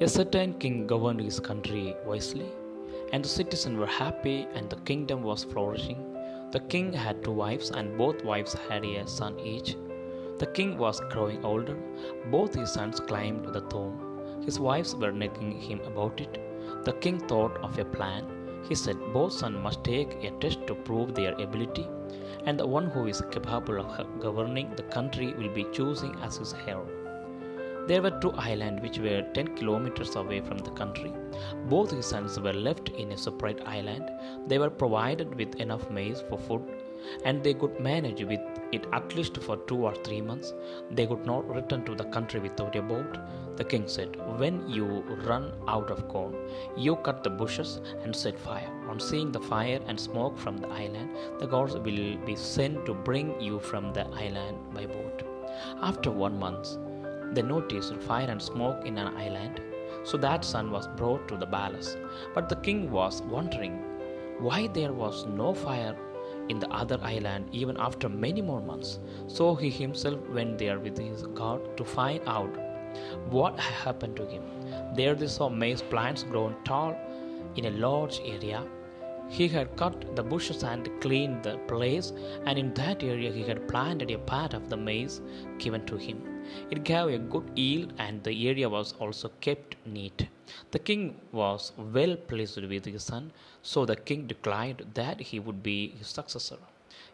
A certain king governed his country wisely, and the citizens were happy, and the kingdom was flourishing. The king had two wives, and both wives had a son each. The king was growing older. Both his sons climbed the throne. His wives were nagging him about it. The king thought of a plan. He said both sons must take a test to prove their ability, and the one who is capable of governing the country will be chosen as his heir. There were two islands which were 10 kilometers away from the country. Both his sons were left in a separate island. They were provided with enough maize for food and they could manage with it at least for two or three months. They could not return to the country without a boat. The king said, When you run out of corn, you cut the bushes and set fire. On seeing the fire and smoke from the island, the gods will be sent to bring you from the island by boat. After one month, they noticed fire and smoke in an island. So that son was brought to the palace. But the king was wondering why there was no fire in the other island even after many more months. So he himself went there with his guard to find out what had happened to him. There they saw maize plants grown tall in a large area he had cut the bushes and cleaned the place, and in that area he had planted a part of the maize given to him. It gave a good yield, and the area was also kept neat. The king was well pleased with his son, so the king declared that he would be his successor.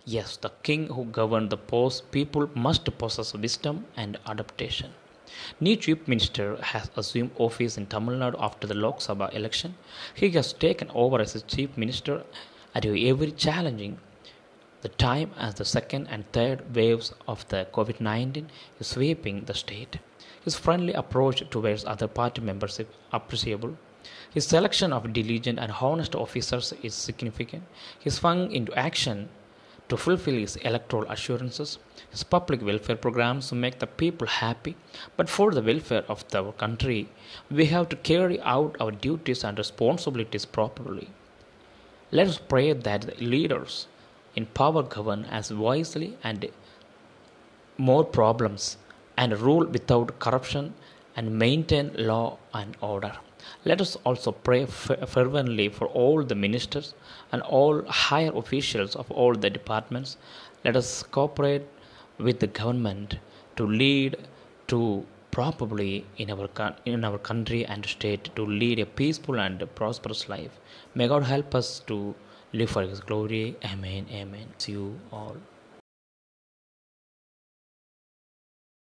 Yes, the king who governed the post people must possess wisdom and adaptation. New Chief Minister has assumed office in Tamil Nadu after the Lok Sabha election. He has taken over as Chief Minister at a very challenging the time as the second and third waves of the COVID 19 is sweeping the state. His friendly approach towards other party members is appreciable. His selection of diligent and honest officers is significant. He swung into action to fulfill his electoral assurances, his public welfare programs to make the people happy, but for the welfare of the country, we have to carry out our duties and responsibilities properly. Let us pray that the leaders in power govern as wisely and more problems and rule without corruption and maintain law and order. Let us also pray fervently for all the ministers and all higher officials of all the departments. Let us cooperate with the government to lead to probably in our in our country and state to lead a peaceful and prosperous life. May God help us to live for His glory. Amen. Amen. See you all.